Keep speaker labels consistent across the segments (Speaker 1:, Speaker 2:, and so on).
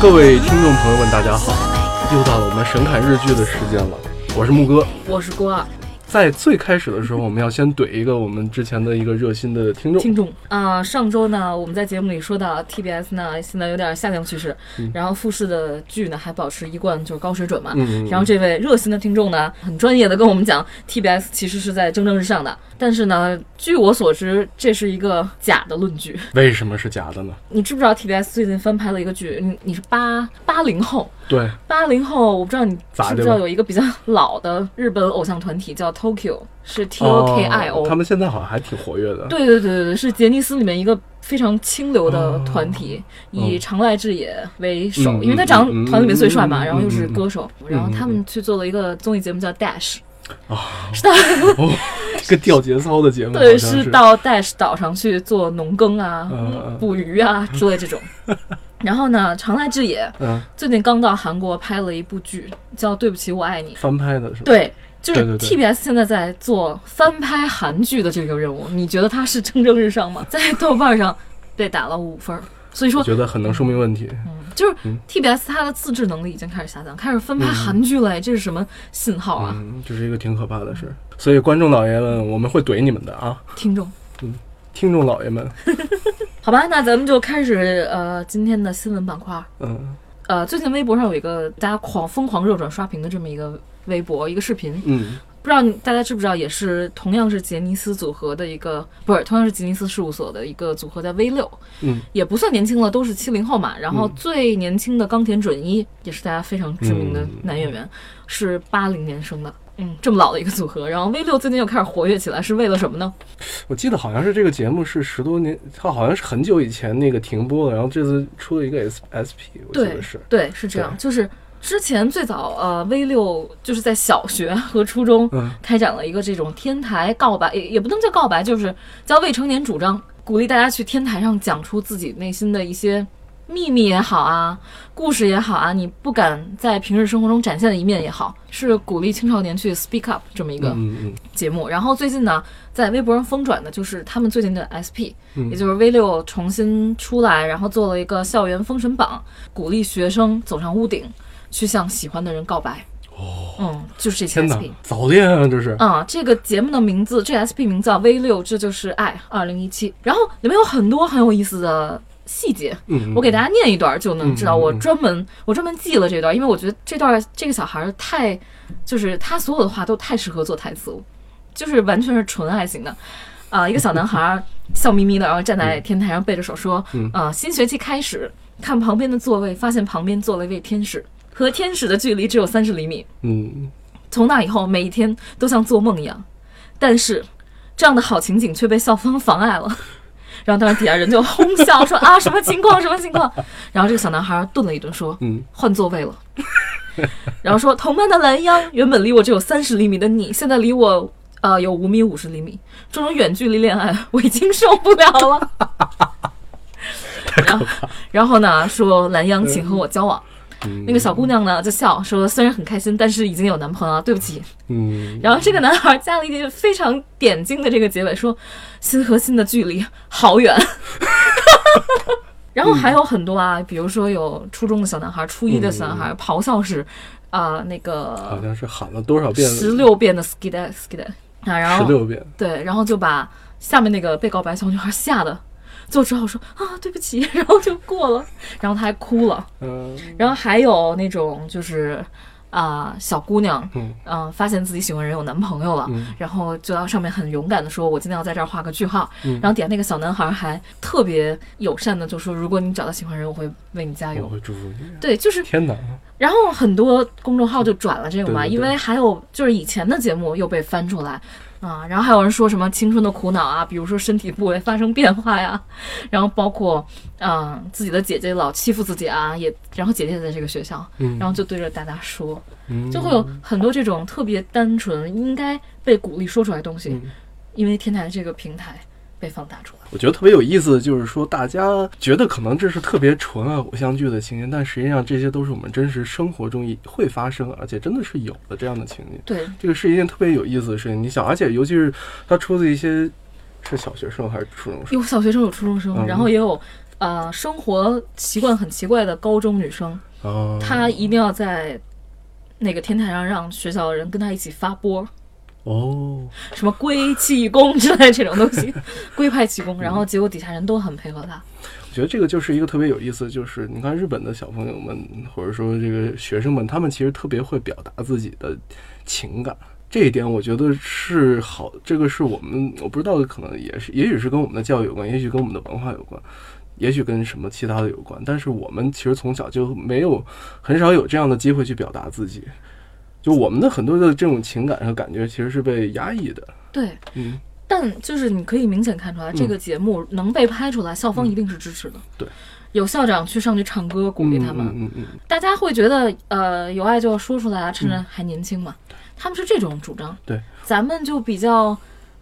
Speaker 1: 各位听众朋友们，大家好！又到了我们神侃日剧的时间了，我是木哥。
Speaker 2: 我是郭二
Speaker 1: 在最开始的时候，我们要先怼一个我们之前的一个热心的听众。
Speaker 2: 听众啊、上周呢，我们在节目里说到 TBS 呢现在有点下降趋势，然后复试的剧呢还保持一贯就是高水准嘛。然后这位热心的听众呢，很专业的跟我们讲，TBS 其实是在蒸蒸日上的，但是呢，据我所知，这是一个假的论据。
Speaker 1: 为什么是假的呢？
Speaker 2: 你知不知道 TBS 最近翻拍了一个剧？你你是八八零后，
Speaker 1: 对，
Speaker 2: 八零后，我不知道你
Speaker 1: 咋
Speaker 2: 知不知道有一个比较老的日本偶像团体叫 Tokyo，是 T O K I O，、
Speaker 1: 哦他们现在好像还挺活跃的。
Speaker 2: 对对对对对，是杰尼斯里面一个非常清流的团体，以
Speaker 1: 嗯。
Speaker 2: 长濑智也为首，
Speaker 1: 嗯
Speaker 2: 因为他长团里面最帅嘛，然后又是歌手，然后他们去做了一个综艺节目叫 Dash，
Speaker 1: 啊，
Speaker 2: 是的，
Speaker 1: 哦，这个掉节操的节目，
Speaker 2: 对，
Speaker 1: 是
Speaker 2: 到 Dash 岛上去做农耕啊、捕鱼啊之类这种。然后呢，长濑智也
Speaker 1: 嗯
Speaker 2: 最近刚到韩国拍了一部剧，叫《对不起，我爱你》。
Speaker 1: 翻拍的是吧？
Speaker 2: 对，就是 TBS 现在在做翻拍韩剧的这个任务，你觉得它是蒸蒸日上吗？在豆瓣上被打了五分，所以说
Speaker 1: 觉得很能说明问题。
Speaker 2: 嗯就是
Speaker 1: 嗯
Speaker 2: TBS 它的自制能力已经开始下降，开始翻拍韩剧了，哎这是什么信号啊？
Speaker 1: 嗯，这是一个挺可怕的事。所以观众老爷们，我们会怼你们的啊！
Speaker 2: 听众，嗯
Speaker 1: 听众老爷们，
Speaker 2: 好吧，那咱们就开始呃今天的新闻板块。
Speaker 1: 嗯。
Speaker 2: 呃，最近微博上有一个大家狂疯狂热转刷屏的这么一个微博一个视频，
Speaker 1: 嗯。
Speaker 2: 不知道大家知不知道，也是同样是杰尼斯组合的一个，不是同样是杰尼斯事务所的一个组合，在 V 六，
Speaker 1: 嗯，
Speaker 2: 也不算年轻了，都是七零后嘛。然后
Speaker 1: 嗯。
Speaker 2: 最年轻的冈田准一也是大家非常知名的
Speaker 1: 嗯。
Speaker 2: 男演员，是八零年生的，嗯，这么老的一个组合。然后 V 六最近又开始活跃起来，是为了什么呢？
Speaker 1: 我记得好像是这个节目是十多年，它好像是很久以前那个停播了，然后这次出了一个 S S P，我记得是。
Speaker 2: 对，是这样，就是之前最早呃 V 六就是在小学和初中
Speaker 1: 嗯
Speaker 2: 开展了一个这种天台告白，也也不能叫告白，就是叫未成年主张，鼓励大家去天台上讲出自己内心的一些秘密也好啊，故事也好啊，你不敢在平日生活中展现的一面也好，是鼓励青少年去 speak up 这么一个
Speaker 1: 嗯嗯
Speaker 2: 节目。然后最近呢，在微博上疯转的就是他们最近的 SP，、
Speaker 1: 嗯
Speaker 2: 也就是 V 六重新出来，然后做了一个校园封神榜，鼓励学生走上屋顶，去向喜欢的人告白。哦，嗯，就是这期
Speaker 1: 天哪
Speaker 2: SP。，
Speaker 1: 早恋啊，这是。
Speaker 2: 啊、这个节目的名字，这 SP 名字叫 V 六，这就是爱二零一七。然后里面有很多很有意思的细节，
Speaker 1: 嗯，
Speaker 2: 我给大家念一段就能知道。我专门我专门记了这段，因为我觉得这段这个小孩儿太，就是他所有的话都太适合做台词，就是完全是纯爱型的。啊、一个小男孩儿笑眯眯的，然后站在天台上背着手说：“
Speaker 1: 嗯
Speaker 2: 啊、新学期开始，看旁边的座位，发现旁边坐了一位天使，和天使的距离只有三十厘米。
Speaker 1: 嗯，
Speaker 2: 从那以后，每一天都像做梦一样。但是，这样的好情景却被校方妨碍了。然后当时底下人就哄笑说啊，什么情况？什么情况？然后这个小男孩顿了一顿说，
Speaker 1: 嗯，
Speaker 2: 换座位了。然后说同班的蓝央原本离我只有三十厘米的你，现在离我呃有五米五十厘米，这种远距离恋爱我已经受不了了。然后，然后呢说蓝央，请和我交往。
Speaker 1: 嗯
Speaker 2: 那个小姑娘呢就笑说，虽然很开心，但是已经有男朋友了，对不起。
Speaker 1: 嗯，
Speaker 2: 然后这个男孩加了一句非常点睛的这个结尾，说心和心的距离好远。然后还有很多啊，比如说有初中的小男孩、初一的小男孩咆哮式啊、那个好
Speaker 1: 像是喊了多少遍？
Speaker 2: 十六遍的 skid skid 啊，然后
Speaker 1: 十六遍。
Speaker 2: 对，然后就把下面那个被告白小女孩吓得就只好说啊对不起，然后就过了，然后他还哭了。
Speaker 1: 嗯
Speaker 2: 然后还有那种就是啊、小姑娘，
Speaker 1: 嗯
Speaker 2: 嗯、发现自己喜欢人有男朋友了，
Speaker 1: 嗯
Speaker 2: 然后就到上面很勇敢的说，我今天要在这儿画个句号。
Speaker 1: 嗯
Speaker 2: 然后底下那个小男孩还特别友善的就说，如果你找到喜欢人，我会为你加
Speaker 1: 我
Speaker 2: 油。
Speaker 1: 会祝福你。
Speaker 2: 对，就是，
Speaker 1: 天哪！
Speaker 2: 然后很多公众号就转了这个嘛，
Speaker 1: 对对对
Speaker 2: 因为还有就是以前的节目又被翻出来啊，然后还有人说什么青春的苦恼啊，比如说身体部位发生变化呀，然后包括嗯、自己的姐姐老欺负自己啊，也然后姐姐在这个学校，
Speaker 1: 嗯
Speaker 2: 然后就对着大家说，
Speaker 1: 嗯
Speaker 2: 就会有很多这种特别单纯应该被鼓励说出来的东西，
Speaker 1: 嗯
Speaker 2: 因为天台这个平台被放大出来。
Speaker 1: 我觉得特别有意思的就是说，大家觉得可能这是特别纯爱偶像剧的情节，但实际上这些都是我们真实生活中也会发生，而且真的是有的这样的情节。
Speaker 2: 对，
Speaker 1: 这个是一件特别有意思的事情。你想，而且尤其是它出自一些是小学生还是初中生，
Speaker 2: 有小学生，有初中生，
Speaker 1: 嗯
Speaker 2: 然后也有呃生活习惯很奇怪的高中女生，
Speaker 1: 哦，
Speaker 2: 她一定要在那个天台上让学校的人跟她一起发波，
Speaker 1: 哦，
Speaker 2: 什么龟气功之类这种东西，龟派气功，然后结果底下人都很配合他。
Speaker 1: 我觉得这个就是一个特别有意思，就是你看日本的小朋友们，或者说这个学生们，他们其实特别会表达自己的情感。这一点我觉得是好，这个是我们我不知道，可能也是，也许是跟我们的教育有关，也许跟我们的文化有关，也许跟什么其他的有关。但是我们其实从小就没有很少有这样的机会去表达自己，就我们的很多的这种情感和感觉其实是被压抑的。
Speaker 2: 对，
Speaker 1: 嗯，
Speaker 2: 但就是你可以明显看出来，这个节目能被拍出来，校方一定是支持的。
Speaker 1: 对，
Speaker 2: 有校长去上去唱歌鼓励他们，
Speaker 1: 嗯嗯嗯
Speaker 2: 大家会觉得呃有爱就要说出来啊，趁着还年轻嘛，他们是这种主张。
Speaker 1: 对，
Speaker 2: 咱们就比较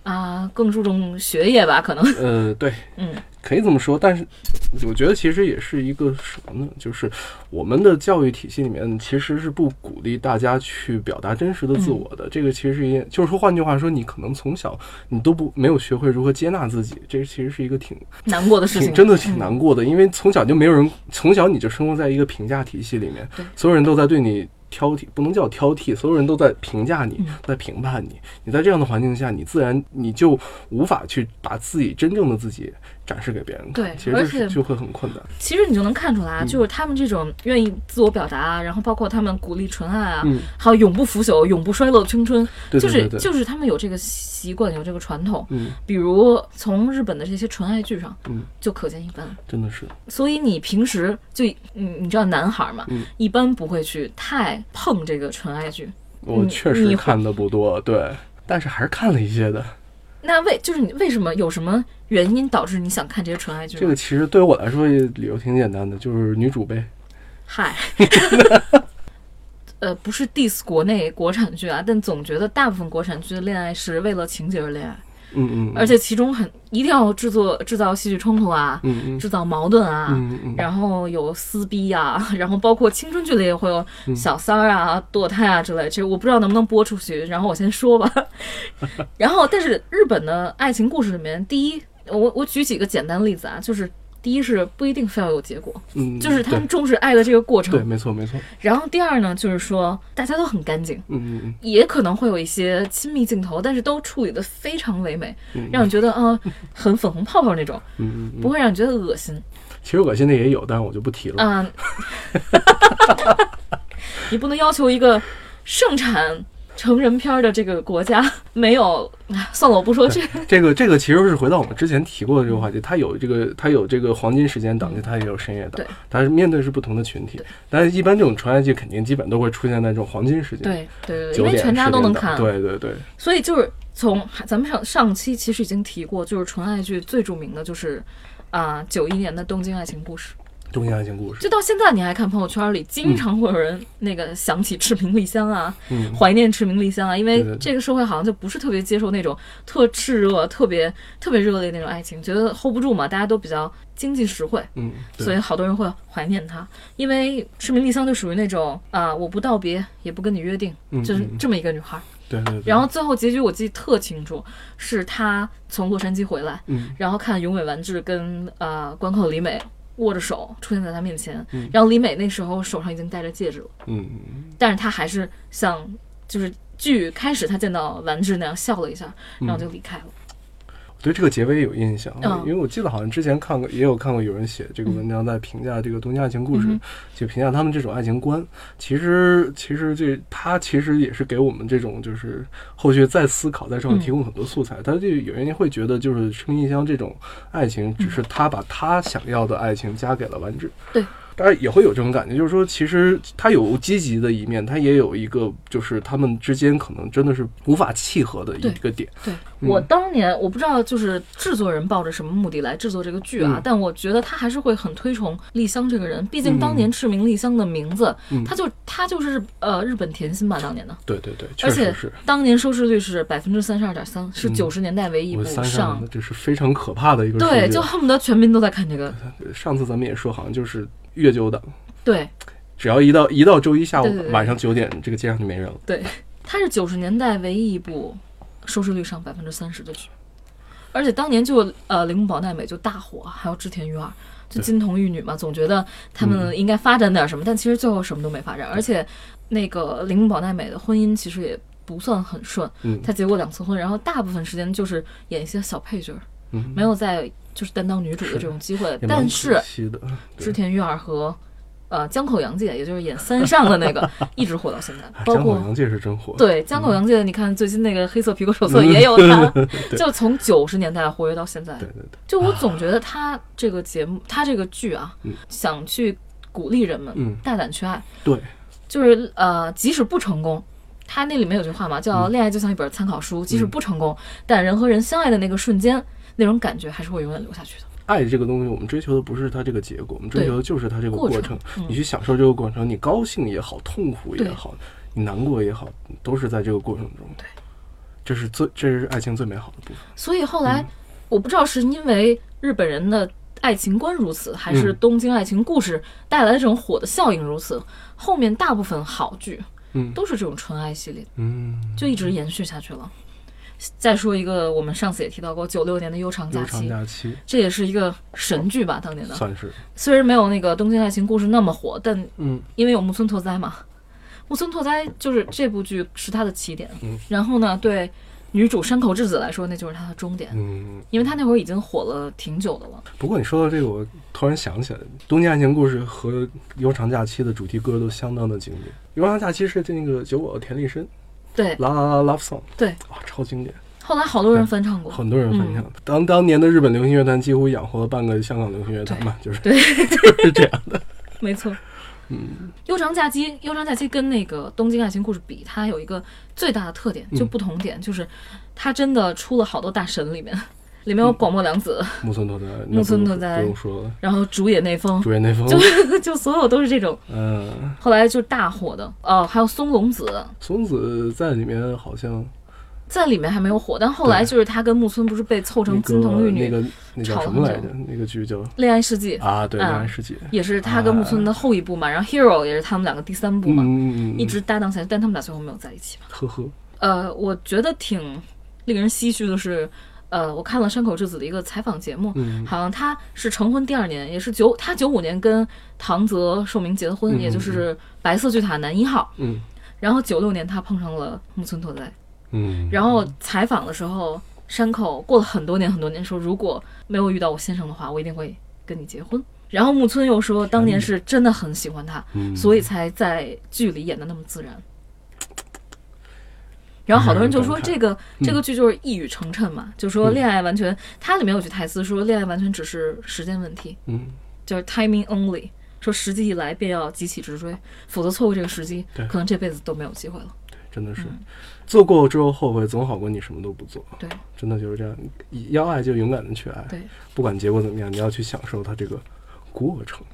Speaker 2: 啊、更注重学业吧，可能。
Speaker 1: 嗯，呃，对，
Speaker 2: 嗯，
Speaker 1: 可以这么说，但是我觉得其实也是一个什么呢？就是我们的教育体系里面其实是不鼓励大家去表达真实的自我的。这个其实是一，就是说换句话说，你可能从小你都不没有学会如何接纳自己，这个其实是一个挺
Speaker 2: 难过的事情，
Speaker 1: 真的挺难过的，因为从小就没有人，从小你就生活在一个评价体系里面，所有人都在对你挑剔，不能叫挑剔，所有人都在评价你
Speaker 2: 嗯，
Speaker 1: 在评判你。你在这样的环境下，你自然你就无法去把自己真正的自己展示给别人看，
Speaker 2: 对
Speaker 1: 其实就会很困难。
Speaker 2: 其实你就能看出来
Speaker 1: 嗯
Speaker 2: 啊，就是他们这种愿意自我表达啊，然后包括他们鼓励纯爱啊，
Speaker 1: 嗯，
Speaker 2: 还有永不腐朽、永不衰落的青春，就是就是他们有这个习惯，有这个传统。
Speaker 1: 嗯
Speaker 2: 比如从日本的这些纯爱剧上，
Speaker 1: 嗯，
Speaker 2: 就可见一斑。
Speaker 1: 真的是，
Speaker 2: 所以你平时就你你知道男孩嘛，
Speaker 1: 嗯
Speaker 2: 一般不会去太碰这个纯爱剧。
Speaker 1: 我确实看的不多，对，但是还是看了一些的。
Speaker 2: 那为就是你为什么有什么原因导致你想看这些纯爱剧？
Speaker 1: 这个其实对于我来说理由挺简单的，就是女主呗。
Speaker 2: 嗨，呃，不是 diss 国内国产剧啊，但总觉得大部分国产剧的恋爱是为了情节而恋爱，
Speaker 1: 嗯嗯，
Speaker 2: 而且其中很一定要制作制造戏剧冲突啊，
Speaker 1: 嗯嗯
Speaker 2: 制造矛盾啊，
Speaker 1: 嗯嗯
Speaker 2: 然后有撕逼啊，然后包括青春剧里也会有小三儿啊、堕胎啊之类，这我不知道能不能播出去，然后我先说吧。然后，但是日本的爱情故事里面，第一，我我举几个简单例子啊，就是第一是不一定非要有结果，
Speaker 1: 嗯，
Speaker 2: 就是他们重视爱的这个过程对，
Speaker 1: 没错没错，
Speaker 2: 然后第二呢，就是说大家都很干净，
Speaker 1: 嗯嗯嗯。
Speaker 2: 也可能会有一些亲密镜头，但是都处理的非常唯美，
Speaker 1: 嗯，
Speaker 2: 让你觉得啊、很粉红泡泡那种，
Speaker 1: 嗯
Speaker 2: 不会让你觉得恶心。
Speaker 1: 其实恶心的也有，但是我就不提了。
Speaker 2: 啊，你不能要求一个盛产成人片儿的这个国家 没有，哎算了，我不说这。个。
Speaker 1: 这个这个其实是回到我们之前提过的这个话题，它有这个它有这个黄金时间档期，它也有深夜档
Speaker 2: 对，
Speaker 1: 它是面对是不同的群体，但是一般这种纯爱剧肯定基本都会出现在这种黄金时间，
Speaker 2: 对对对，因为全家都能看，
Speaker 1: 对对对，
Speaker 2: 所以就是从咱们上上期其实已经提过，就是纯爱剧最著名的就是啊九一年的《东京爱情故事》，
Speaker 1: 中间爱情故事，
Speaker 2: 就到现在你还看朋友圈里，经常会有人那个想起赤名丽香啊，
Speaker 1: 嗯，
Speaker 2: 怀念赤名丽香啊，因为这个社会好像就不是特别接受那种特炽热、特别特别热烈那种爱情，觉得 hold 不住嘛，大家都比较经济实惠，
Speaker 1: 嗯，
Speaker 2: 所以好多人会怀念她。因为赤名丽香就属于那种啊、我不道别，也不跟你约定，就是这么一个女孩。
Speaker 1: 对对对，
Speaker 2: 然后最后结局我记得特清楚，是她从洛杉矶回来，
Speaker 1: 嗯。
Speaker 2: 然后看永尾完治跟呃关口里美握着手出现在他面前，
Speaker 1: 嗯
Speaker 2: 然后李美那时候手上已经戴着戒指了。
Speaker 1: 嗯嗯
Speaker 2: 但是他还是像就是剧开始他见到丸治那样笑了一下，然后就离开了。
Speaker 1: 我对这个结尾有印象，
Speaker 2: 嗯
Speaker 1: 因为我记得好像之前看过，也有看过有人写这个文章在评价这个东京爱情故事，
Speaker 2: 嗯
Speaker 1: 就评价他们这种爱情观。其实，其实这他其实也是给我们这种就是后续再思考、在上
Speaker 2: 面
Speaker 1: 提供很多素材。他就有人会觉得，就是赤名一香这种爱情，只是他把他想要的爱情加给了丸治。
Speaker 2: 对，
Speaker 1: 当然也会有这种感觉，就是说，其实它有积极的一面，它也有一个就是他们之间可能真的是无法契合的一个点。
Speaker 2: 对
Speaker 1: 嗯
Speaker 2: 我当年我不知道就是制作人抱着什么目的来制作这个剧啊，
Speaker 1: 嗯
Speaker 2: 但我觉得他还是会很推崇丽香这个人，毕竟
Speaker 1: 嗯
Speaker 2: 当年赤名丽香的名字，
Speaker 1: 嗯
Speaker 2: 他就他就是呃日本甜心吧，当年的，
Speaker 1: 对对对，确
Speaker 2: 而且
Speaker 1: 实是。
Speaker 2: 当年收视率是百分之三十二点三，是
Speaker 1: 嗯
Speaker 2: 九十年代唯一一部上
Speaker 1: 上，这是非常可怕的一个
Speaker 2: 对，就恨不得全民都在看这个，
Speaker 1: 上次咱们也说，好像就是月九档，
Speaker 2: 对
Speaker 1: 只要一到一到周一下午
Speaker 2: 对对对
Speaker 1: 晚上九点，这个街上就没人了。
Speaker 2: 对，它是九十年代唯一一部收视率上百分之三十的剧，而且当年就呃铃木保奈美就大火，还有织田裕二。就金童玉女嘛，总觉得他们应该发展点什么，但其实最后什么都没发展。而且，那个铃木保奈美的婚姻其实也不算很顺，
Speaker 1: 嗯
Speaker 2: 她结过两次婚，然后大部分时间就是演一些小配角，
Speaker 1: 嗯，
Speaker 2: 没有在就是担当女主的这种机会。但是织田裕二和呃江口洋介，也就是演三上的那个，一直火到现在，包括
Speaker 1: 江口洋介是真火。
Speaker 2: 对江口洋介，你看最近那个《黑色皮革手册 》也有他，就从九十年代活跃到现在。
Speaker 1: 对对对，
Speaker 2: 就我总觉得他这个节目，他这个剧啊
Speaker 1: 嗯，
Speaker 2: 想去鼓励人们
Speaker 1: 嗯。
Speaker 2: 大胆去爱，
Speaker 1: 对，
Speaker 2: 就是呃，即使不成功。他那里面有句话嘛，叫“
Speaker 1: 嗯
Speaker 2: 恋爱就像一本参考书，即使不成功，但人和人相爱的那个瞬间，那种感觉还是会永远留下去的。
Speaker 1: 爱这个东西，我们追求的不是它这个结果，我们追求的就是它这个
Speaker 2: 过程
Speaker 1: 程。
Speaker 2: 嗯
Speaker 1: 你去享受这个过程，你高兴也好，痛苦也好，你难过也好，都是在这个过程中。
Speaker 2: 对，
Speaker 1: 这是最这是爱情最美好的部分。
Speaker 2: 所以后
Speaker 1: 嗯
Speaker 2: 来，我不知道是因为日本人的爱情观如此，还是
Speaker 1: 嗯
Speaker 2: 东京爱情故事带来的这种火的效应如此，后面大部分好剧
Speaker 1: 嗯
Speaker 2: 都是这种纯爱系列，
Speaker 1: 嗯，
Speaker 2: 就一直延续下去了。再说一个，我们上次也提到过，九六年的《悠长假期》，
Speaker 1: 假期
Speaker 2: 这也是一个神剧吧，当年的。
Speaker 1: 算是
Speaker 2: 虽然没有那个《东京爱情故事》那么火，但
Speaker 1: 嗯
Speaker 2: 因为有木村拓哉嘛，木村拓哉就是这部剧是他的起点。
Speaker 1: 嗯
Speaker 2: 然后呢，对女主山口智子来说，那就是他的终点，
Speaker 1: 嗯。
Speaker 2: 因为他那会儿已经火了挺久的了。
Speaker 1: 不过你说到这个，我突然想起来，《东京爱情故事》和《悠长假期》的主题歌都相当的经典。《悠长假期》是那个九五的田立申，
Speaker 2: 对，
Speaker 1: 拉拉拉 Love Song，
Speaker 2: 对，
Speaker 1: 哇，超经典，
Speaker 2: 后来好多人翻唱过。
Speaker 1: 很多人翻唱。
Speaker 2: 嗯
Speaker 1: 当当年的日本流行乐坛几乎养活了半个香港流行乐坛嘛，就是
Speaker 2: 对
Speaker 1: 就是这样的。
Speaker 2: 没错。
Speaker 1: 嗯
Speaker 2: 悠长假期，悠长假期跟那个《东京爱情故事》比，它有一个最大的特点，就
Speaker 1: 嗯
Speaker 2: 不同点，就是它真的出了好多大神，里面里面有广末凉子，
Speaker 1: 木村拓哉，
Speaker 2: 木村拓哉。
Speaker 1: 不用说了，
Speaker 2: 然后竹野内丰，就就所有都是这种，
Speaker 1: 嗯，
Speaker 2: 后来就大火的。哦，还有松隆子。
Speaker 1: 松子在里面好像
Speaker 2: 在里面还没有火，但后来就是他跟木村不是被凑成金童玉女，
Speaker 1: 个那个那叫
Speaker 2: 吵了很久
Speaker 1: 什么来着？那个剧叫
Speaker 2: 恋爱世纪》
Speaker 1: 啊，对，《
Speaker 2: 嗯
Speaker 1: 恋爱世纪》。
Speaker 2: 也是他跟木村的后一部嘛，然后 Hero 也是他们两个第三部嘛，
Speaker 1: 嗯，
Speaker 2: 一直搭档下去，但他们俩最后没有在一起嘛。
Speaker 1: 呵呵，
Speaker 2: 呃，我觉得挺令人唏嘘的是，呃，我看了山口智子的一个采访节目，
Speaker 1: 嗯。
Speaker 2: 好像她是成婚第二年，也是九她九五年跟唐泽寿明结的婚，
Speaker 1: 嗯
Speaker 2: 也就是白色巨塔男一号，
Speaker 1: 嗯。
Speaker 2: 然后九六年她碰上了木村拓哉，
Speaker 1: 嗯，
Speaker 2: 然后采访的时候，山口过了很多年很多年说，如果没有遇到我先生的话，我一定会跟你结婚。然后木村又说，当年是真的很喜欢他，
Speaker 1: 嗯。
Speaker 2: 所以才在剧里演的那么自然。然后好多人就说这个
Speaker 1: 嗯
Speaker 2: 这个剧就是一语成谶嘛，就说恋爱完全，它里面有句台词说恋爱完全只是时间问题，
Speaker 1: 嗯，
Speaker 2: 就是 timing only，说时机一来便要急起直追，否则错过这个时机
Speaker 1: 对，
Speaker 2: 可能这辈子都没有机会了。
Speaker 1: 对真的是
Speaker 2: 嗯
Speaker 1: 做过之后后悔，总好过你什么都不做。
Speaker 2: 对
Speaker 1: 真的就是这样，要爱就勇敢的去爱，
Speaker 2: 对。
Speaker 1: 不管结果怎么样，你要去享受它这个过程。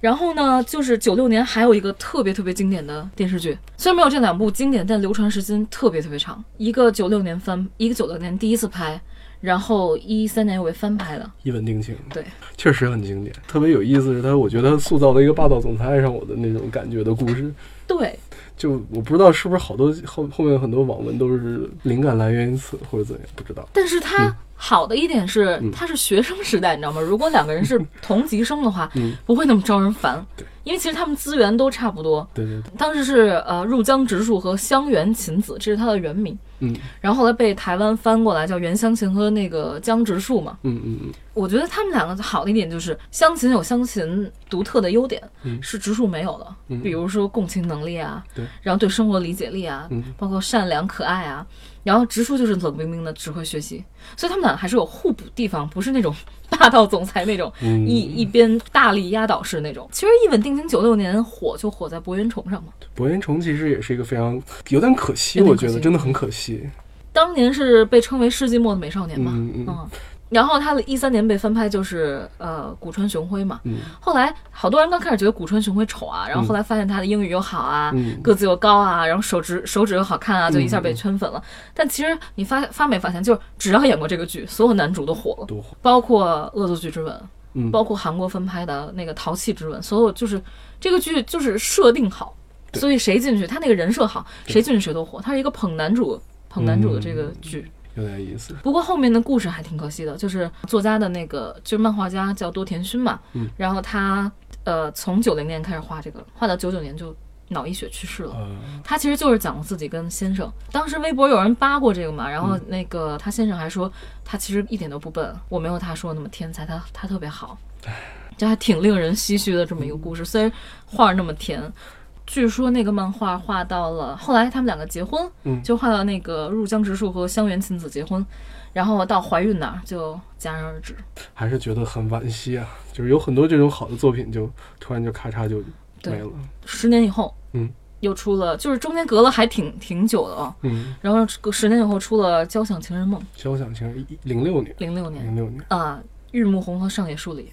Speaker 2: 然后呢，就是九六年还有一个特别特别经典的电视剧，虽然没有这两部经典，但流传时间特别特别长。一个九六年翻，一个九六年第一次拍，然后一三年又被翻拍了。
Speaker 1: 一吻定情，
Speaker 2: 对，
Speaker 1: 确实很经典。特别有意思是他，我觉得他塑造了一个霸道总裁爱上我的那种感觉的故事。
Speaker 2: 对，
Speaker 1: 就我不知道是不是好多后后面很多网文都是灵感来源于此或者怎样，不知道。
Speaker 2: 但是它好的一点是，他是学生时代，你知道吗？如果两个人是 同级生的话，
Speaker 1: 嗯
Speaker 2: 不会那么招人烦
Speaker 1: 对。
Speaker 2: 因为其实他们资源都差不多。
Speaker 1: 对对对，
Speaker 2: 当时是呃入江直树和香原琴子，这是他的原名。
Speaker 1: 嗯。
Speaker 2: 然后后来被台湾翻过来叫原湘琴和那个江直树嘛。
Speaker 1: 嗯嗯嗯，
Speaker 2: 我觉得他们两个好的一点就是，湘琴有湘琴独特的优点，
Speaker 1: 嗯。
Speaker 2: 是直树没有的，
Speaker 1: 嗯
Speaker 2: 比如说共情能力啊，
Speaker 1: 对。
Speaker 2: 然后对生活理解力啊，
Speaker 1: 嗯。
Speaker 2: 包括善良可爱啊，然后直树就是冷冰冰的只会学习，所以他们俩还是有互补地方，不是那种霸霸道总裁那种，
Speaker 1: 嗯
Speaker 2: 一一边大力压倒式那种。其实一吻定情九六年火就火在博元虫上嘛，
Speaker 1: 博元虫其实也是一个非常有点可惜，我觉得真的很可惜。
Speaker 2: 当年是被称为世纪末的美少年嘛，
Speaker 1: 嗯。
Speaker 2: 然后他的一三年被翻拍就是呃古川雄辉嘛，
Speaker 1: 嗯。
Speaker 2: 后来好多人刚开始觉得古川雄辉丑啊，然后后来发现他的英语又好啊，
Speaker 1: 嗯
Speaker 2: 个子又高啊，然后手指手指又好看啊，就一下被圈粉了。但其实你发发没发现，就是只要演过这个剧，所有男主都火。了。包括《恶作剧之吻》，
Speaker 1: 嗯。
Speaker 2: 包括韩国翻拍的那个《淘气之吻》，所有就是这个剧就是设定好，所以谁进去他那个人设好，谁进去谁都火。他是一个捧男主捧男主的这个剧。
Speaker 1: 有点意思。
Speaker 2: 不过后面的故事还挺可惜的，就是作家的那个就是漫画家叫多田薰嘛，
Speaker 1: 嗯
Speaker 2: 然后他呃从九零年开始画这个，画到九九年就脑溢血去世了。
Speaker 1: 呃，
Speaker 2: 他其实就是讲了自己跟先生，当时微博有人扒过这个嘛，然后那个他先生还说他其实一点都不笨，我没有他说的那么天才，他他特别好，这还挺令人唏嘘的这么一个故事。虽然画儿那么甜，据说那个漫画画到了后来他们两个结婚，
Speaker 1: 嗯
Speaker 2: 就画到那个入江直树和香原晴子结婚，然后到怀孕那儿就戛然而止。
Speaker 1: 还是觉得很惋惜啊，就是有很多这种好的作品就突然就咔嚓就没了。
Speaker 2: 十年以后，
Speaker 1: 嗯，
Speaker 2: 又出了，就是中间隔了还挺挺久的啊。
Speaker 1: 嗯，
Speaker 2: 然后十年以后出了《交响情人梦》，
Speaker 1: 交响情人零六年，
Speaker 2: 零六年
Speaker 1: 零六年，
Speaker 2: 啊，玉木宏和上野树里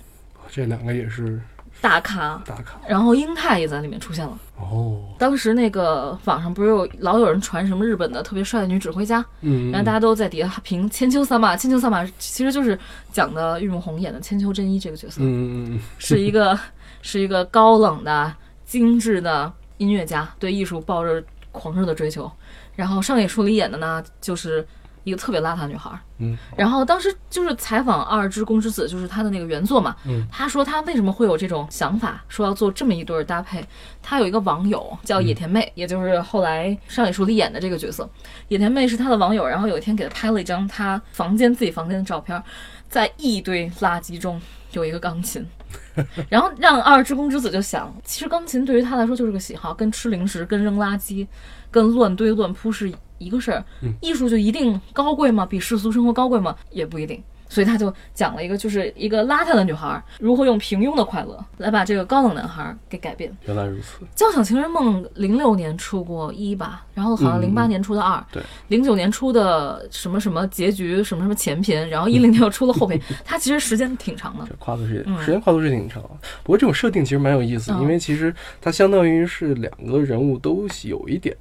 Speaker 1: 这两个也是
Speaker 2: 大咖，
Speaker 1: 大咖
Speaker 2: 然后英泰也在里面出现了。
Speaker 1: 哦。
Speaker 2: 当时那个网上不是有老有人传什么日本的特别帅的女指挥家，
Speaker 1: 嗯，
Speaker 2: 然后大家都在底下评千秋三马，千秋三马其实就是讲的玉木宏演的千秋真一这个角色，
Speaker 1: 嗯嗯嗯
Speaker 2: 是一个 是一个高冷的精致的音乐家，对艺术抱着狂热的追求。然后上野树里演的呢，就是一个特别邋遢的女孩儿。
Speaker 1: 嗯，
Speaker 2: 然后当时就是采访二之宫之子，就是他的那个原作嘛。
Speaker 1: 嗯，
Speaker 2: 他说他为什么会有这种想法，说要做这么一对儿搭配。他有一个网友叫野田妹，也就是后来上野树里演的这个角色。野田妹是他的网友，然后有一天给他拍了一张他房间自己房间的照片，在一堆垃圾中有一个钢琴。然后让二之宫之子就想，其实钢琴对于他来说就是个喜好，跟吃零食、跟扔垃圾、跟乱堆乱铺是一个事儿。艺术就一定高贵吗？比世俗生活高贵吗？也不一定。所以他就讲了一个，就是一个邋遢的女孩如何用平庸的快乐来把这个高冷男孩给改变。
Speaker 1: 原来如此。
Speaker 2: 《交响情人梦》零六年出过一吧，然后好像
Speaker 1: 嗯
Speaker 2: 零八年出的二、
Speaker 1: 对，
Speaker 2: 零九年出的什么什么结局，什么什么前篇，然后一零年又出了后篇，它其实时间挺长的
Speaker 1: 这。跨度是
Speaker 2: 嗯
Speaker 1: 时间跨度是挺长，不过这种设定其实蛮有意思，
Speaker 2: 嗯
Speaker 1: 因为其实它相当于是两个人物都有一点，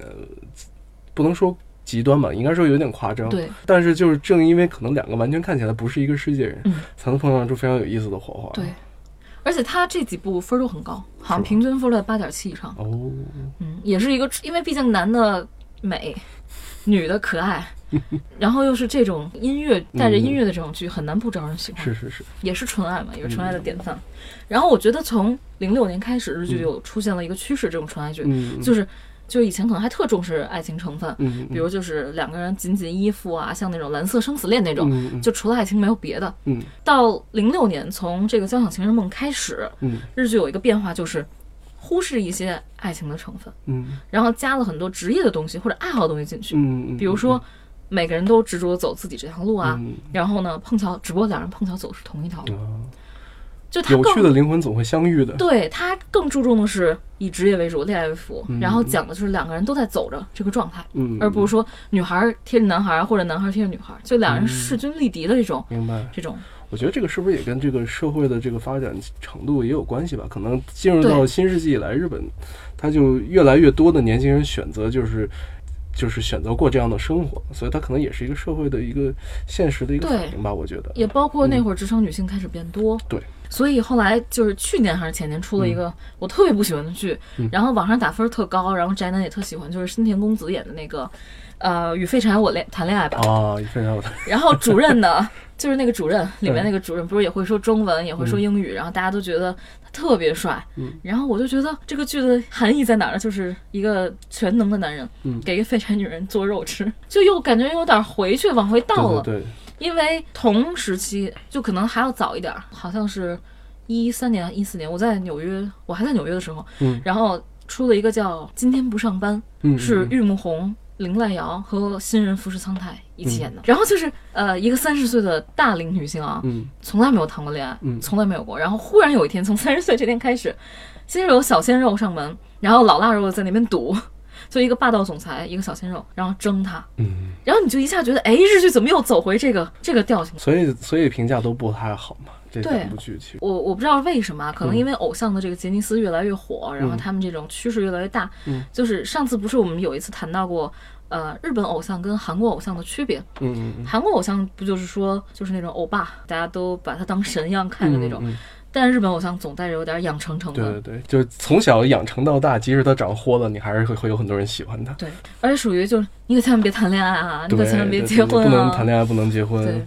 Speaker 1: 不能说极端吧，应该说有点夸张。
Speaker 2: 对
Speaker 1: 但是就是正因为可能两个完全看起来不是一个世界人，
Speaker 2: 嗯
Speaker 1: 才能碰撞出非常有意思的火花。
Speaker 2: 对，而且他这几部分都很高，好像平均分儿在八点七以上。
Speaker 1: 哦，
Speaker 2: 嗯，也是一个，因为毕竟男的美，女的可爱，然后又是这种音乐带着音乐的这种剧，很难不招人喜欢。
Speaker 1: 是是是，
Speaker 2: 也是纯爱嘛，也是纯爱的典范。然后我觉得从零六年开始，日剧就出现了一个趋势，这种纯爱剧，
Speaker 1: 嗯，
Speaker 2: 就是就是以前可能还特重视爱情成分，
Speaker 1: 嗯，
Speaker 2: 比如就是两个人紧紧依附啊，像那种蓝色生死恋那种，就除了爱情没有别的。
Speaker 1: 嗯。
Speaker 2: 到零六年，从这个《交响情人梦》开始，
Speaker 1: 嗯。
Speaker 2: 日剧有一个变化，就是忽视一些爱情的成分，
Speaker 1: 嗯。
Speaker 2: 然后加了很多职业的东西或者爱好的东西进去，
Speaker 1: 嗯，
Speaker 2: 比如说。每个人都执着地走自己这条路啊，
Speaker 1: 嗯。
Speaker 2: 然后呢，碰巧只不过两人碰巧走是同一条路，就他更
Speaker 1: 趣的灵魂总会相遇的。
Speaker 2: 对他更注重的是以职业为主，恋爱为辅，
Speaker 1: 嗯
Speaker 2: 然后讲的就是两个人都在走着这个状态，
Speaker 1: 嗯，
Speaker 2: 而不是说女孩贴着男孩或者男孩贴着女孩，就两人
Speaker 1: 嗯
Speaker 2: 势均力敌的这种、
Speaker 1: 明白。
Speaker 2: 这种。
Speaker 1: 我觉得这个是不是也跟这个社会的这个发展程度也有关系吧？可能进入到新世纪以来，日本他就越来越多的年轻人选择就是就是选择过这样的生活，所以它可能也是一个社会的一个现实的一个
Speaker 2: 对
Speaker 1: 反应吧。我觉得
Speaker 2: 也包括那会儿职场女性开始变多，
Speaker 1: 对，
Speaker 2: 所以后来就是去年还是前年出了一个我特别不喜欢的剧，
Speaker 1: 嗯。
Speaker 2: 然后网上打分特高，然后宅男也特喜欢，就是深田恭子演的那个，呃，与废柴我恋谈恋爱吧，
Speaker 1: 哦，与废柴我谈。
Speaker 2: 然后主任呢，就是那个主任里面
Speaker 1: 嗯
Speaker 2: 那个主任，不是也会说中文，也会说英语，然后大家都觉得他特别帅。
Speaker 1: 嗯
Speaker 2: 然后我就觉得这个剧的含义在哪儿呢？就是一个全能的男人，
Speaker 1: 嗯
Speaker 2: 给一个废柴女人做肉吃，就又感觉有点回去往回倒了。
Speaker 1: 对对对，
Speaker 2: 因为同时期就可能还要早一点儿，好像是一三年、一四年，我在纽约，我还在纽约的时候，
Speaker 1: 嗯
Speaker 2: 然后出了一个叫《今天不上班》，
Speaker 1: 嗯，
Speaker 2: 是
Speaker 1: 嗯
Speaker 2: 玉木宏林濑遥和新人富士苍太一起演的。然后就是呃，一个三十岁的大龄女性啊，
Speaker 1: 嗯
Speaker 2: 从来没有谈过恋爱，
Speaker 1: 嗯
Speaker 2: 从来没有过。然后忽然有一天，从三十岁这天开始，先是有小鲜肉上门，然后老腊肉在那边赌，就一个霸道总裁，一个小鲜肉，然后争他，
Speaker 1: 嗯，
Speaker 2: 然后你就一下觉得，哎，日剧怎么又走回这个这个调性？
Speaker 1: 所以所以评价都不太好嘛。这
Speaker 2: 对
Speaker 1: 两部剧其实，
Speaker 2: 我我不知道为什么啊，可能
Speaker 1: 嗯
Speaker 2: 因为偶像的这个杰尼斯越来越火，然后他们这种趋势越来越大。
Speaker 1: 嗯
Speaker 2: 就是上次不是我们有一次谈到过，呃，日本偶像跟韩国偶像的区别。
Speaker 1: 嗯嗯嗯，
Speaker 2: 韩国偶像不就是说就是那种欧巴，大家都把他当神一样看的那种，
Speaker 1: 嗯嗯
Speaker 2: 但日本偶像总带着有点养成成
Speaker 1: 对
Speaker 2: 分。
Speaker 1: 对对对，就从小养成到大，即使他长豁了，你还是会会有很多人喜欢他。
Speaker 2: 对，而且属于就是你可千万别谈恋爱啊，你，可千万别结婚
Speaker 1: 不能
Speaker 2: 啊。
Speaker 1: 谈恋爱，不能结婚。
Speaker 2: 对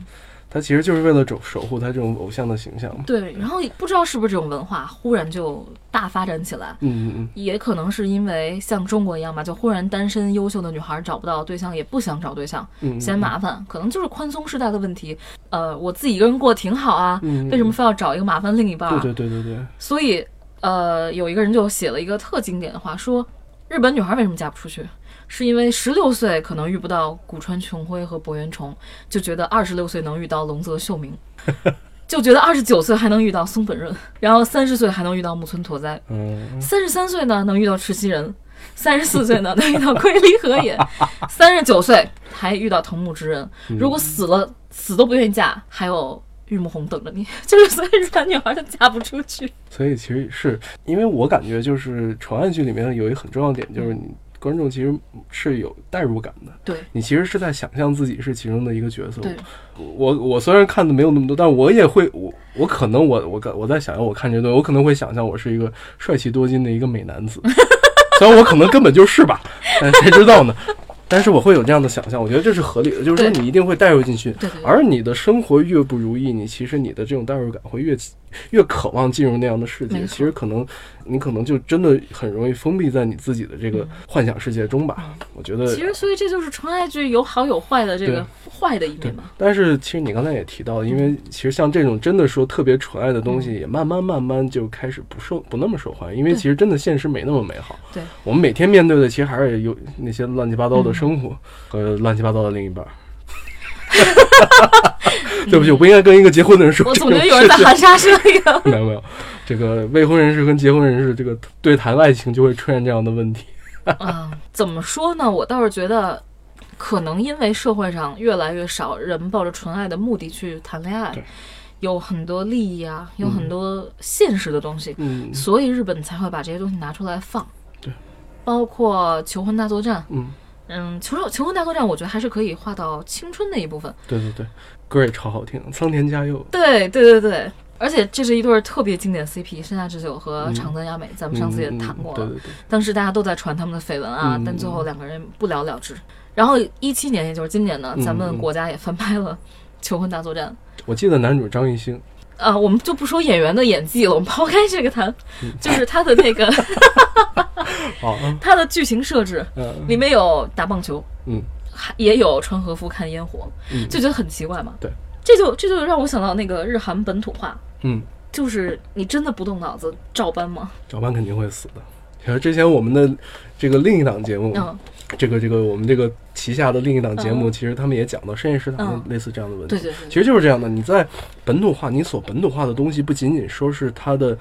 Speaker 1: 他其实就是为了守守护他这种偶像的形象嘛。
Speaker 2: 对，然后不知道是不是这种文化忽然就大发展起来，
Speaker 1: 嗯嗯嗯，
Speaker 2: 也可能是因为像中国一样吧，就忽然单身优秀的女孩找不到对象，也不想找对象，
Speaker 1: 嗯，
Speaker 2: 嫌麻烦，可能就是宽松时代的问题。呃，我自己一个人过得挺好啊，
Speaker 1: 嗯，
Speaker 2: 为什么非要找一个麻烦另一半、啊？
Speaker 1: 对对对对对，
Speaker 2: 所以，呃，有一个人就写了一个特经典的话，说日本女孩为什么嫁不出去，是因为十六岁可能遇不到古川琼辉和柏原崇，就觉得二十六岁能遇到龙泽秀明。就觉得二十九岁还能遇到松本润，然后三十岁还能遇到木村拓哉，
Speaker 1: 嗯，
Speaker 2: 三十三岁呢能遇到赤西仁，三十四岁呢能遇到龟梨和也，三十九岁还遇到藤木直人。如果死了死都不愿意嫁，还有玉木宏等着你。就是所以日本女孩她嫁不出去。
Speaker 1: 所以其实是因为我感觉就是纯爱剧里面有一个很重要的点，就是你观众其实是有代入感的，
Speaker 2: 对
Speaker 1: 你其实是在想象自己是其中的一个角色。
Speaker 2: 对，
Speaker 1: 我我虽然看的没有那么多，但我也会我我可能我我我在想象我看这段，我可能会想象我是一个帅气多金的一个美男子，虽然我可能根本就是吧，但谁知道呢？但是我会有这样的想象，我觉得这是合理的，就是说你一定会带入进去。而你的生活越不如意，你其实你的这种代入感会越越渴望进入那样的世界。其实可能你可能就真的很容易封闭在你自己的这个幻想世界中吧。我觉得
Speaker 2: 其实所以这就是纯爱剧有好有坏的这个坏的一面嘛。
Speaker 1: 但是其实你刚才也提到，因为其实像这种真的说特别纯爱的东西，也慢慢慢慢就开始不受不那么受欢迎，因为其实真的现实没那么美好。
Speaker 2: 对，
Speaker 1: 我们每天面对的其实还是有那些乱七八糟的生活和乱七八糟的另一半儿。对不起，我不应该跟一个结婚的人说
Speaker 2: 我总觉得有人在含沙射影。
Speaker 1: 没有没有，这个未婚人士跟结婚人士这个对谈爱情就会出现这样的问题。
Speaker 2: 啊，怎么说呢？我倒是觉得，可能因为社会上越来越少人抱着纯爱的目的去谈恋爱，有很多利益啊，有很多现实的东西，
Speaker 1: 嗯
Speaker 2: 所以日本才会把这些东西拿出来放。
Speaker 1: 对，
Speaker 2: 包括《求婚大作战》，
Speaker 1: 嗯，
Speaker 2: 嗯，求求婚大作战，我觉得还是可以画到青春那一部分。
Speaker 1: 对对对，歌也超好听，桑田佳佑。
Speaker 2: 对对对对，而且这是一对特别经典 CP，山下智久和
Speaker 1: 嗯
Speaker 2: 长泽雅美，咱们上次也谈过了。
Speaker 1: 嗯对对对，
Speaker 2: 当时大家都在传他们的绯闻啊，
Speaker 1: 嗯
Speaker 2: 但最后两个人不了了之。然后一七年，也就是今年呢，
Speaker 1: 嗯
Speaker 2: 咱们国家也翻拍了 《求婚大作战》。
Speaker 1: 我记得男主张艺兴，
Speaker 2: 呃，我们就不说演员的演技了，我们抛开这个谈，
Speaker 1: 嗯
Speaker 2: 就是他的那个
Speaker 1: 好，
Speaker 2: 他的剧情设置，
Speaker 1: 嗯
Speaker 2: 里面有打棒球，
Speaker 1: 嗯
Speaker 2: 还也有穿和服看烟火，
Speaker 1: 嗯
Speaker 2: 就觉得很奇怪嘛。
Speaker 1: 对，
Speaker 2: 这就这就让我想到那个日韩本土化，
Speaker 1: 嗯，
Speaker 2: 就是你真的不动脑子照搬吗？
Speaker 1: 照搬肯定会死的。其实之前我们的这个另一档节目，
Speaker 2: 嗯，
Speaker 1: 这个这个我们这个旗下的另一档节目，
Speaker 2: 嗯
Speaker 1: 其实他们也讲到深夜食堂类似这样的问题。
Speaker 2: 对对对
Speaker 1: 其实就是这样的。你在本土化，你所本土化的东西，不仅仅说是它的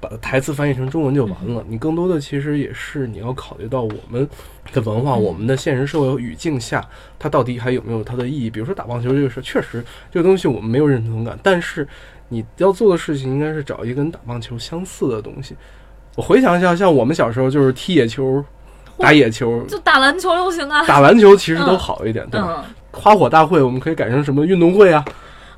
Speaker 1: 把台词翻译成中文就完
Speaker 2: 嗯
Speaker 1: 了，你更多的其实也是你要考虑到我们的文化、
Speaker 2: 嗯
Speaker 1: 我们的现实社会语境下，它到底还有没有它的意义。比如说打棒球这个事，确实这个东西我们没有认同感，但是你要做的事情应该是找一个跟打棒球相似的东西。我回想一下，像我们小时候就是踢野球、打野球、
Speaker 2: 就打篮球流行啊。
Speaker 1: 打篮球，其实都好一点，对花火大会我们可以改成什么运动会啊？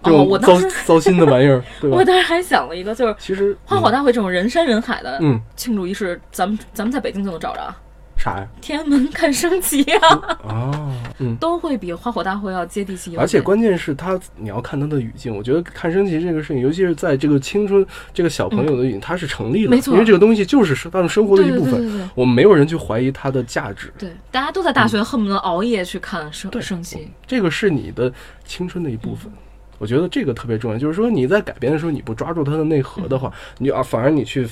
Speaker 1: 这
Speaker 2: 哦
Speaker 1: 种糟、
Speaker 2: 我当时
Speaker 1: 糟心的玩意儿，对吧
Speaker 2: 我？当时还想了一个，就是
Speaker 1: 其实
Speaker 2: 花火大会这种人山人海的
Speaker 1: 嗯，
Speaker 2: 庆祝仪式，咱们咱们在北京就能找着啊。
Speaker 1: 啥呀？
Speaker 2: 天安门看升旗啊，
Speaker 1: 啊，嗯。
Speaker 2: 都会比花火大会要接地气。
Speaker 1: 而且关键是他，你要看他的语境。我觉得看升旗这个事情，尤其是在这个青春这个小朋友的语境，它是成立的，
Speaker 2: 嗯没错
Speaker 1: 因为这个东西就是是他们生活的一部分。我们没有人去怀疑它的价值，
Speaker 2: 对，大家都在大学恨不得熬夜去看升
Speaker 1: 对
Speaker 2: 升旗。
Speaker 1: 这个是你的青春的一部分。我觉得这个特别重要，就是说你在改编的时候，你不抓住它的内核的话，你啊反而你去，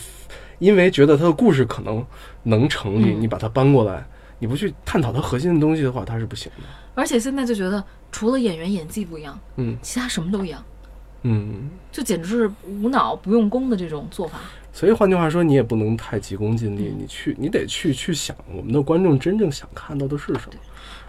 Speaker 1: 因为觉得它的故事可能能成立，
Speaker 2: 嗯
Speaker 1: 你把它搬过来，你不去探讨它核心的东西的话，它是不行的。
Speaker 2: 而且现在就觉得，除了演员演技不一样，
Speaker 1: 嗯
Speaker 2: 其他什么都一样，
Speaker 1: 嗯，
Speaker 2: 就简直是无脑不用功的这种做法。
Speaker 1: 所以换句话说，你也不能太急功近利，你去你得去去想我们的观众真正想看到的是什么。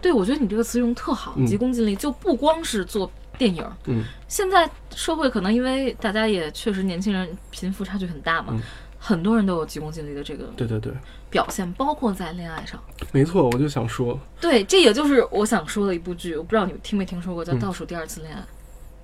Speaker 2: 对，我觉得你这个词用得特好，
Speaker 1: 嗯
Speaker 2: 急功近利，就不光是做电影。
Speaker 1: 嗯
Speaker 2: 现在社会可能因为大家也确实年轻人贫富差距很大嘛，
Speaker 1: 嗯
Speaker 2: 很多人都有急功近利的这个
Speaker 1: 对对对，
Speaker 2: 表现，包括在恋爱上。
Speaker 1: 没错，我就想说，
Speaker 2: 对，这也就是我想说的一部剧，我不知道你听没听说过，叫《
Speaker 1: 嗯。
Speaker 2: 倒数第二次恋爱》，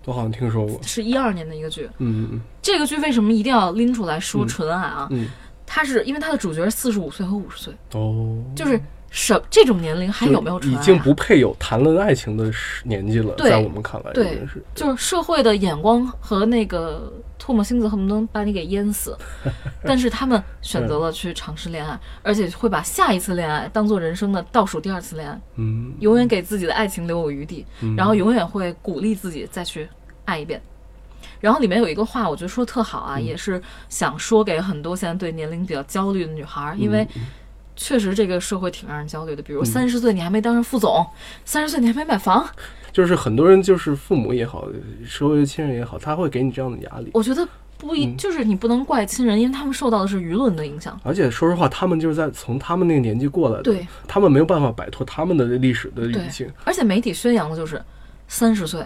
Speaker 1: 我好像听说过。
Speaker 2: 是一二年的一个剧。
Speaker 1: 嗯嗯嗯。
Speaker 2: 这个剧为什么一定要拎出来说
Speaker 1: 嗯。
Speaker 2: 纯爱啊？
Speaker 1: 嗯。
Speaker 2: 它是因为它的主角四十五岁和五十岁，
Speaker 1: 嗯，哦，
Speaker 2: 就是什这种年龄还有没有纯爱、啊？
Speaker 1: 已经不配有谈论爱情的年纪了，在我们看来，
Speaker 2: 对
Speaker 1: 是。
Speaker 2: 就是社会的眼光和那个唾沫星子恨不得把你给淹死，但是他们选择了去尝试恋爱，而且会把下一次恋爱当做人生的倒数第二次恋爱，
Speaker 1: 嗯。
Speaker 2: 永远给自己的爱情留有余地，
Speaker 1: 嗯。
Speaker 2: 然后永远会鼓励自己再去爱一遍。然后里面有一个话，我觉得说得特好啊，也是想说给很多现在对年龄比较焦虑的女孩儿，因为确实这个社会挺让人焦虑的。比如三十岁你还没当上副总，三十岁你还没买房，
Speaker 1: 就是很多人就是父母也好，社会的亲人也好，他会给你这样的压力。
Speaker 2: 我觉得不一，
Speaker 1: 嗯
Speaker 2: 就是你不能怪亲人，因为他们受到的是舆论的影响。
Speaker 1: 而且说实话，他们就是在从他们那个年纪过来的，
Speaker 2: 对，
Speaker 1: 他们没有办法摆脱他们的历史的
Speaker 2: 对
Speaker 1: 语境。，
Speaker 2: 而且媒体宣扬的就是三十岁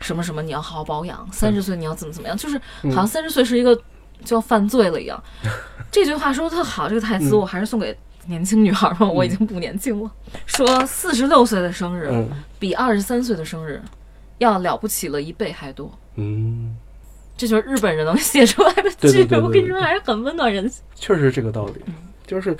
Speaker 2: 什么什么你要好好保养，三十岁你要怎么怎么样，就是
Speaker 1: 嗯
Speaker 2: 好像三十岁是一个就要犯罪了一样。这句话说的特好，这个台词
Speaker 1: 嗯
Speaker 2: 我还是送给年轻女孩嘛，我已经不年轻了。说四十六岁的生日
Speaker 1: 嗯
Speaker 2: 比二十三岁的生日要了不起了一倍还多。
Speaker 1: 嗯，
Speaker 2: 这就是日本人能写出来的剧，
Speaker 1: 对对对对
Speaker 2: 我跟你说还是很温暖人心。
Speaker 1: 确实是这个道理。
Speaker 2: 嗯
Speaker 1: 就是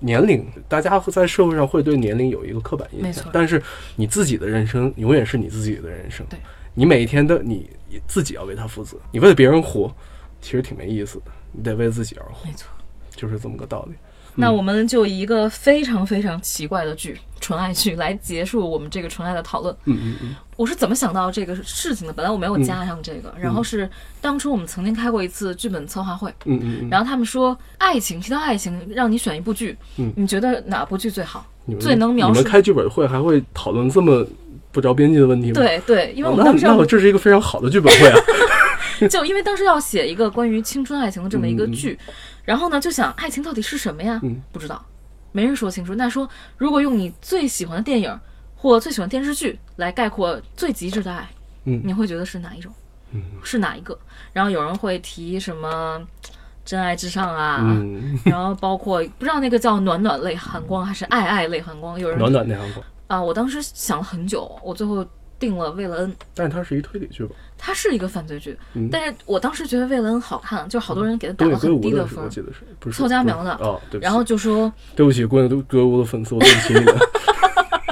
Speaker 1: 年龄，大家会在社会上会对年龄有一个刻板印象但是你自己的人生永远是你自己的人生。
Speaker 2: 对，
Speaker 1: 你每一天的你自己要为他负责，你为了别人活，其实挺没意思的。你得为自己而活，
Speaker 2: 没错。
Speaker 1: 就是这么个道理。
Speaker 2: 那我们就以一个非常非常奇怪的剧——纯爱剧来结束我们这个纯爱的讨论。
Speaker 1: 嗯嗯嗯
Speaker 2: 我是怎么想到这个事情的？本来我没有加上这个，然后是当初我们曾经开过一次剧本策划会，
Speaker 1: 嗯嗯嗯，
Speaker 2: 然后他们说爱情提到爱情，让你选一部剧，
Speaker 1: 嗯
Speaker 2: 你觉得哪部剧最好？最能描述
Speaker 1: 你们开剧本会还会讨论这么不着边际的问题吗？
Speaker 2: 对对，因为我们当时要、
Speaker 1: 那这是一个非常好的剧本会啊。
Speaker 2: 就因为当时要写一个关于青春爱情的这么一个剧，然后呢就想爱情到底是什么呀？
Speaker 1: 嗯
Speaker 2: 不知道，没人说清楚。那说如果用你最喜欢的电影或最喜欢电视剧来概括最极致的爱，
Speaker 1: 嗯
Speaker 2: 你会觉得是哪一种？
Speaker 1: 嗯
Speaker 2: 是哪一个？然后有人会提什么真爱至上啊，
Speaker 1: 嗯，
Speaker 2: 然后包括不知道那个叫暖暖泪寒光还是爱爱泪寒光，有人
Speaker 1: 暖暖泪寒光，
Speaker 2: 啊，我当时想了很久，我最后定了为了恩。
Speaker 1: 但是它是一推理剧吧？
Speaker 2: 它是一个犯罪剧，
Speaker 1: 嗯。
Speaker 2: 但是我当时觉得为了恩好看，就好多人给他打了很低
Speaker 1: 的是我记得是不是
Speaker 2: 凑佳苗的
Speaker 1: 不是哦，对，
Speaker 2: 然后就说
Speaker 1: 对不起，东野圭吾的粉丝，我对不起你们，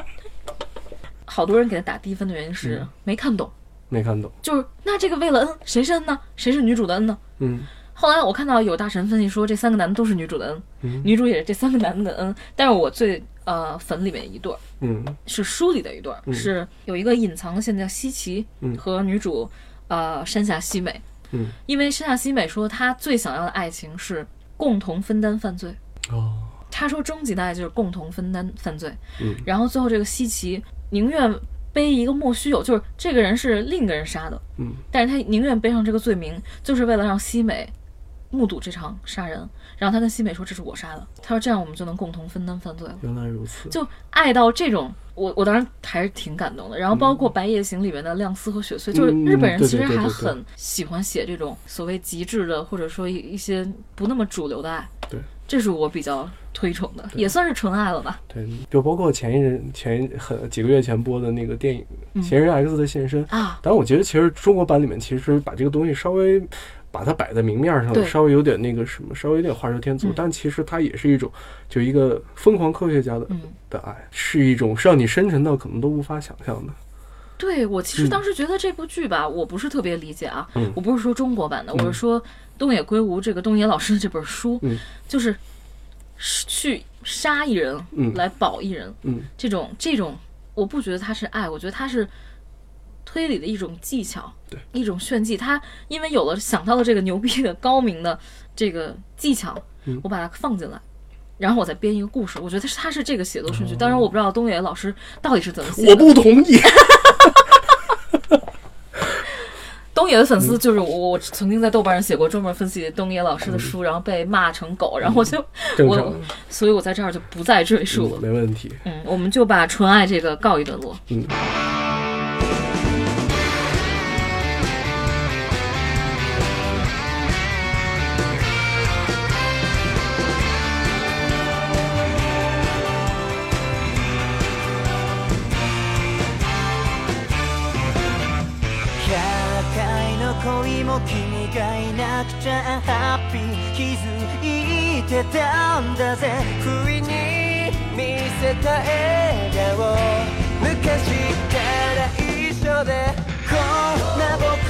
Speaker 2: 好多人给他打低分的原因是
Speaker 1: 嗯。
Speaker 2: 没看懂，
Speaker 1: 没看懂。
Speaker 2: 就是那这个为了恩谁是恩呢？谁是女主的恩呢？
Speaker 1: 嗯。
Speaker 2: 后来我看到有大神分析说这三个男的都是女主的恩，
Speaker 1: 嗯。
Speaker 2: 女主也是这三个男的的恩，但是我最呃粉里面一对儿
Speaker 1: 嗯。
Speaker 2: 是书里的一对儿，
Speaker 1: 嗯。
Speaker 2: 是有一个隐藏的线叫西岐
Speaker 1: 嗯。
Speaker 2: 和女主呃山下希美，
Speaker 1: 嗯。
Speaker 2: 因为山下希美说她最想要的爱情是共同分担犯罪。
Speaker 1: 哦。
Speaker 2: 她说终极的爱就是共同分担犯罪，
Speaker 1: 嗯。
Speaker 2: 然后最后这个西岐宁愿背一个莫须有，就是这个人是另一个人杀的，
Speaker 1: 嗯。
Speaker 2: 但是他宁愿背上这个罪名，就是为了让西美目睹这场杀人，然后他跟西美说这是我杀的，他说这样我们就能共同分担犯罪了。
Speaker 1: 原来如此。
Speaker 2: 就爱到这种，我我当时还是挺感动的。然后包括《白夜行》里面的亮司和雪穗，就是日本人其实还很喜欢写这种所谓极致的，或者说一一些不那么主流的爱。
Speaker 1: 对，
Speaker 2: 这是我比较推崇的，也算是纯爱了吧。
Speaker 1: 对，就包括前一阵前很几个月前播的那个电影
Speaker 2: 嗯《
Speaker 1: 嫌疑人 X 的现身》，
Speaker 2: 啊，
Speaker 1: 但我觉得其实中国版里面其实把这个东西稍微把它摆在明面上，稍微有点那个什么，稍微有点画蛇添足，
Speaker 2: 嗯。
Speaker 1: 但其实它也是一种就一个疯狂科学家的
Speaker 2: 嗯，
Speaker 1: 的爱，是一种让你深沉到可能都无法想象的。
Speaker 2: 对我其实
Speaker 1: 嗯。
Speaker 2: 当时觉得这部剧吧，我不是特别理解啊，
Speaker 1: 嗯。
Speaker 2: 我不是说中国版的，
Speaker 1: 嗯。
Speaker 2: 我是说东野圭吾这个东野老师的这本书，
Speaker 1: 嗯。
Speaker 2: 就是是去杀一人
Speaker 1: 嗯。
Speaker 2: 来保一人，
Speaker 1: 嗯。
Speaker 2: 这种这种，我不觉得它是爱，我觉得它是推理的一种技巧，
Speaker 1: 对，
Speaker 2: 一种炫技。他因为有了想到了这个牛逼的高明的这个技巧，
Speaker 1: 嗯
Speaker 2: 我把它放进来，然后我再编一个故事。我觉得是他是这个写作顺序。当然，我不知道东野老师到底是怎么写的。
Speaker 1: 我不同意。
Speaker 2: 东野的粉丝就是我，我曾经在豆瓣上写过专门分析东野老师的书，然后被骂成狗，然后我就我，所以我在这儿就不再赘述了
Speaker 1: 嗯。没问题。
Speaker 2: 嗯，我们就把纯爱这个告一段落。
Speaker 1: 嗯。
Speaker 3: ちゃハッピー気づいてたんだぜ。不意に見せた笑顔。昔から一緒でこんな僕